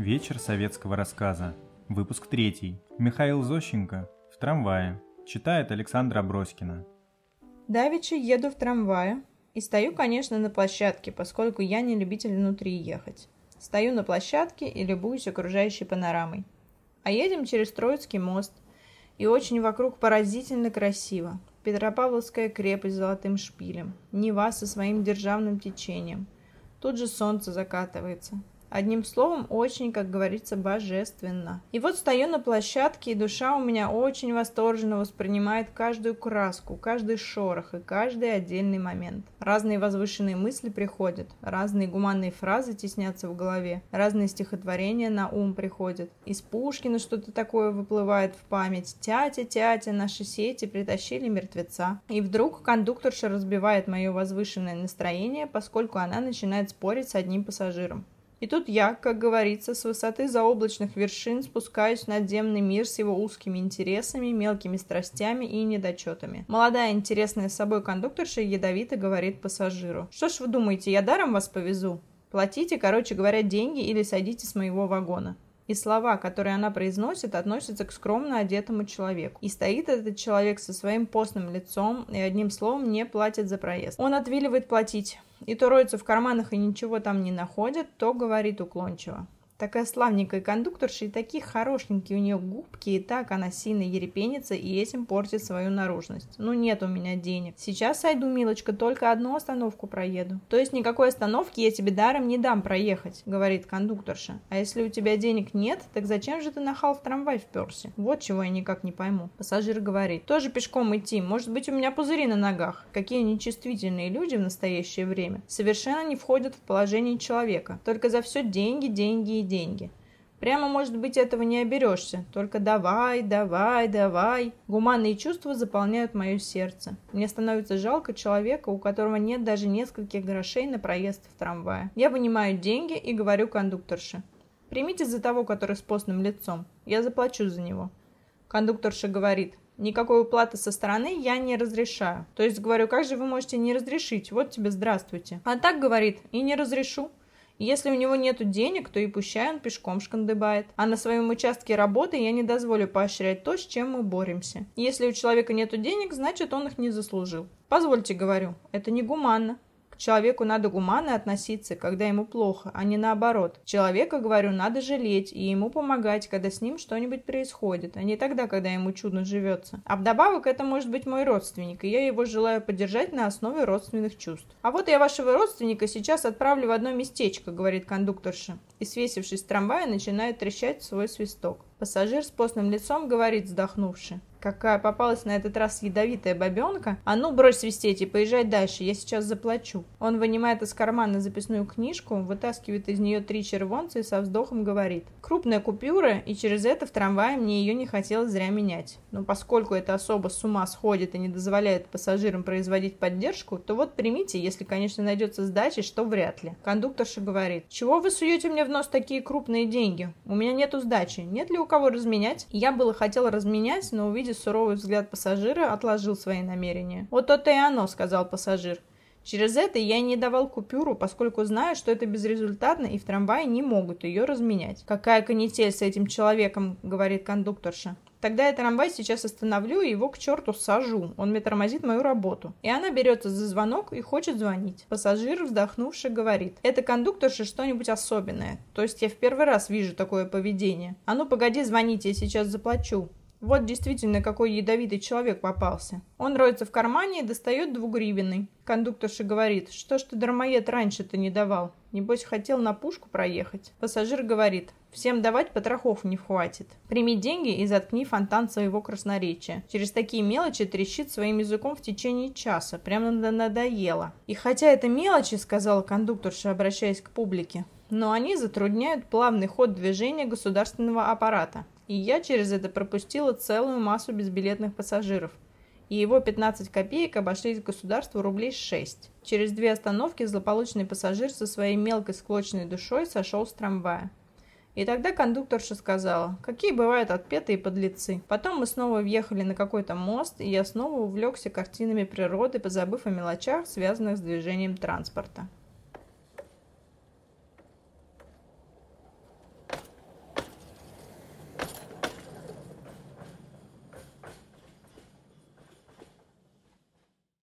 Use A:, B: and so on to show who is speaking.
A: Вечер советского рассказа. Выпуск третий. Михаил Зощенко. В трамвае. Читает Александра Аброськина.
B: Давеча еду в трамвае и стою, конечно, на площадке, поскольку я не любитель внутри ехать. Стою на площадке и любуюсь окружающей панорамой. А едем через Троицкий мост, и очень вокруг поразительно красиво. Петропавловская крепость с золотым шпилем, Нева со своим державным течением. Тут же солнце закатывается. Одним словом, очень, как говорится, божественно. И вот стою на площадке, и душа у меня очень восторженно воспринимает каждую краску, каждый шорох и каждый отдельный момент. Разные возвышенные мысли приходят, разные гуманные фразы теснятся в голове, разные стихотворения на ум приходят. Из Пушкина что-то такое выплывает в память. Тятя, тятя, наши сети притащили мертвеца. И вдруг кондукторша разбивает мое возвышенное настроение, поскольку она начинает спорить с одним пассажиром. И тут я, как говорится, с высоты заоблачных вершин спускаюсь в надземный мир с его узкими интересами, мелкими страстями и недочетами. Молодая, интересная собой кондукторша ядовито говорит пассажиру. «Что ж вы думаете, я даром вас повезу? Платите, короче говоря, деньги или садите с моего вагона» и слова, которые она произносит, относятся к скромно одетому человеку. И стоит этот человек со своим постным лицом и одним словом не платит за проезд. Он отвиливает платить, и то роется в карманах и ничего там не находит, то говорит уклончиво. Такая славненькая кондукторша и такие хорошенькие у нее губки, и так она сильно ерепенится и этим портит свою наружность. Ну нет у меня денег. Сейчас сойду, милочка, только одну остановку проеду. То есть никакой остановки я тебе даром не дам проехать, говорит кондукторша. А если у тебя денег нет, так зачем же ты нахал в трамвай вперся? Вот чего я никак не пойму. Пассажир говорит, тоже пешком идти, может быть у меня пузыри на ногах. Какие нечувствительные люди в настоящее время. Совершенно не входят в положение человека. Только за все деньги, деньги и деньги. Прямо, может быть, этого не оберешься. Только давай, давай, давай. Гуманные чувства заполняют мое сердце. Мне становится жалко человека, у которого нет даже нескольких грошей на проезд в трамвае. Я вынимаю деньги и говорю кондукторше. Примите за того, который с постным лицом. Я заплачу за него. Кондукторша говорит. Никакой уплаты со стороны я не разрешаю. То есть говорю, как же вы можете не разрешить? Вот тебе здравствуйте. А так говорит, и не разрешу. Если у него нету денег, то и пущай он пешком шкандыбает. А на своем участке работы я не дозволю поощрять то, с чем мы боремся. Если у человека нету денег, значит он их не заслужил. Позвольте, говорю, это не гуманно человеку надо гуманно относиться, когда ему плохо, а не наоборот. Человека, говорю, надо жалеть и ему помогать, когда с ним что-нибудь происходит, а не тогда, когда ему чудно живется. А вдобавок это может быть мой родственник, и я его желаю поддержать на основе родственных чувств. А вот я вашего родственника сейчас отправлю в одно местечко, говорит кондукторша, и свесившись с трамвая, начинает трещать свой свисток. Пассажир с постным лицом говорит, вздохнувши. Какая попалась на этот раз ядовитая бабенка? А ну, брось свистеть и поезжай дальше, я сейчас заплачу. Он вынимает из кармана записную книжку, вытаскивает из нее три червонца и со вздохом говорит. Крупная купюра, и через это в трамвае мне ее не хотелось зря менять. Но поскольку эта особа с ума сходит и не дозволяет пассажирам производить поддержку, то вот примите, если, конечно, найдется сдачи, что вряд ли. Кондукторша говорит. Чего вы суете мне в нос такие крупные деньги? У меня нету сдачи. Нет ли у кого разменять? Я было хотела разменять, но увидев суровый взгляд пассажира, отложил свои намерения. «Вот то-то и оно», — сказал пассажир. Через это я не давал купюру, поскольку знаю, что это безрезультатно и в трамвае не могут ее разменять. «Какая канитель с этим человеком», — говорит кондукторша. Тогда я трамвай сейчас остановлю и его к черту сажу. Он мне тормозит мою работу. И она берется за звонок и хочет звонить. Пассажир, вздохнувший, говорит. Это кондукторша что-нибудь особенное. То есть я в первый раз вижу такое поведение. А ну погоди звонить, я сейчас заплачу. Вот действительно какой ядовитый человек попался. Он роется в кармане и достает двугривенный. Кондукторша говорит, что ж ты дармоед раньше-то не давал? Небось хотел на пушку проехать. Пассажир говорит, всем давать потрохов не хватит. Прими деньги и заткни фонтан своего красноречия. Через такие мелочи трещит своим языком в течение часа. Прямо надоело. И хотя это мелочи, сказала кондукторша, обращаясь к публике, но они затрудняют плавный ход движения государственного аппарата и я через это пропустила целую массу безбилетных пассажиров. И его 15 копеек обошлись государству рублей 6. Через две остановки злополучный пассажир со своей мелкой склочной душой сошел с трамвая. И тогда кондукторша сказала, какие бывают отпетые подлецы. Потом мы снова въехали на какой-то мост, и я снова увлекся картинами природы, позабыв о мелочах, связанных с движением транспорта.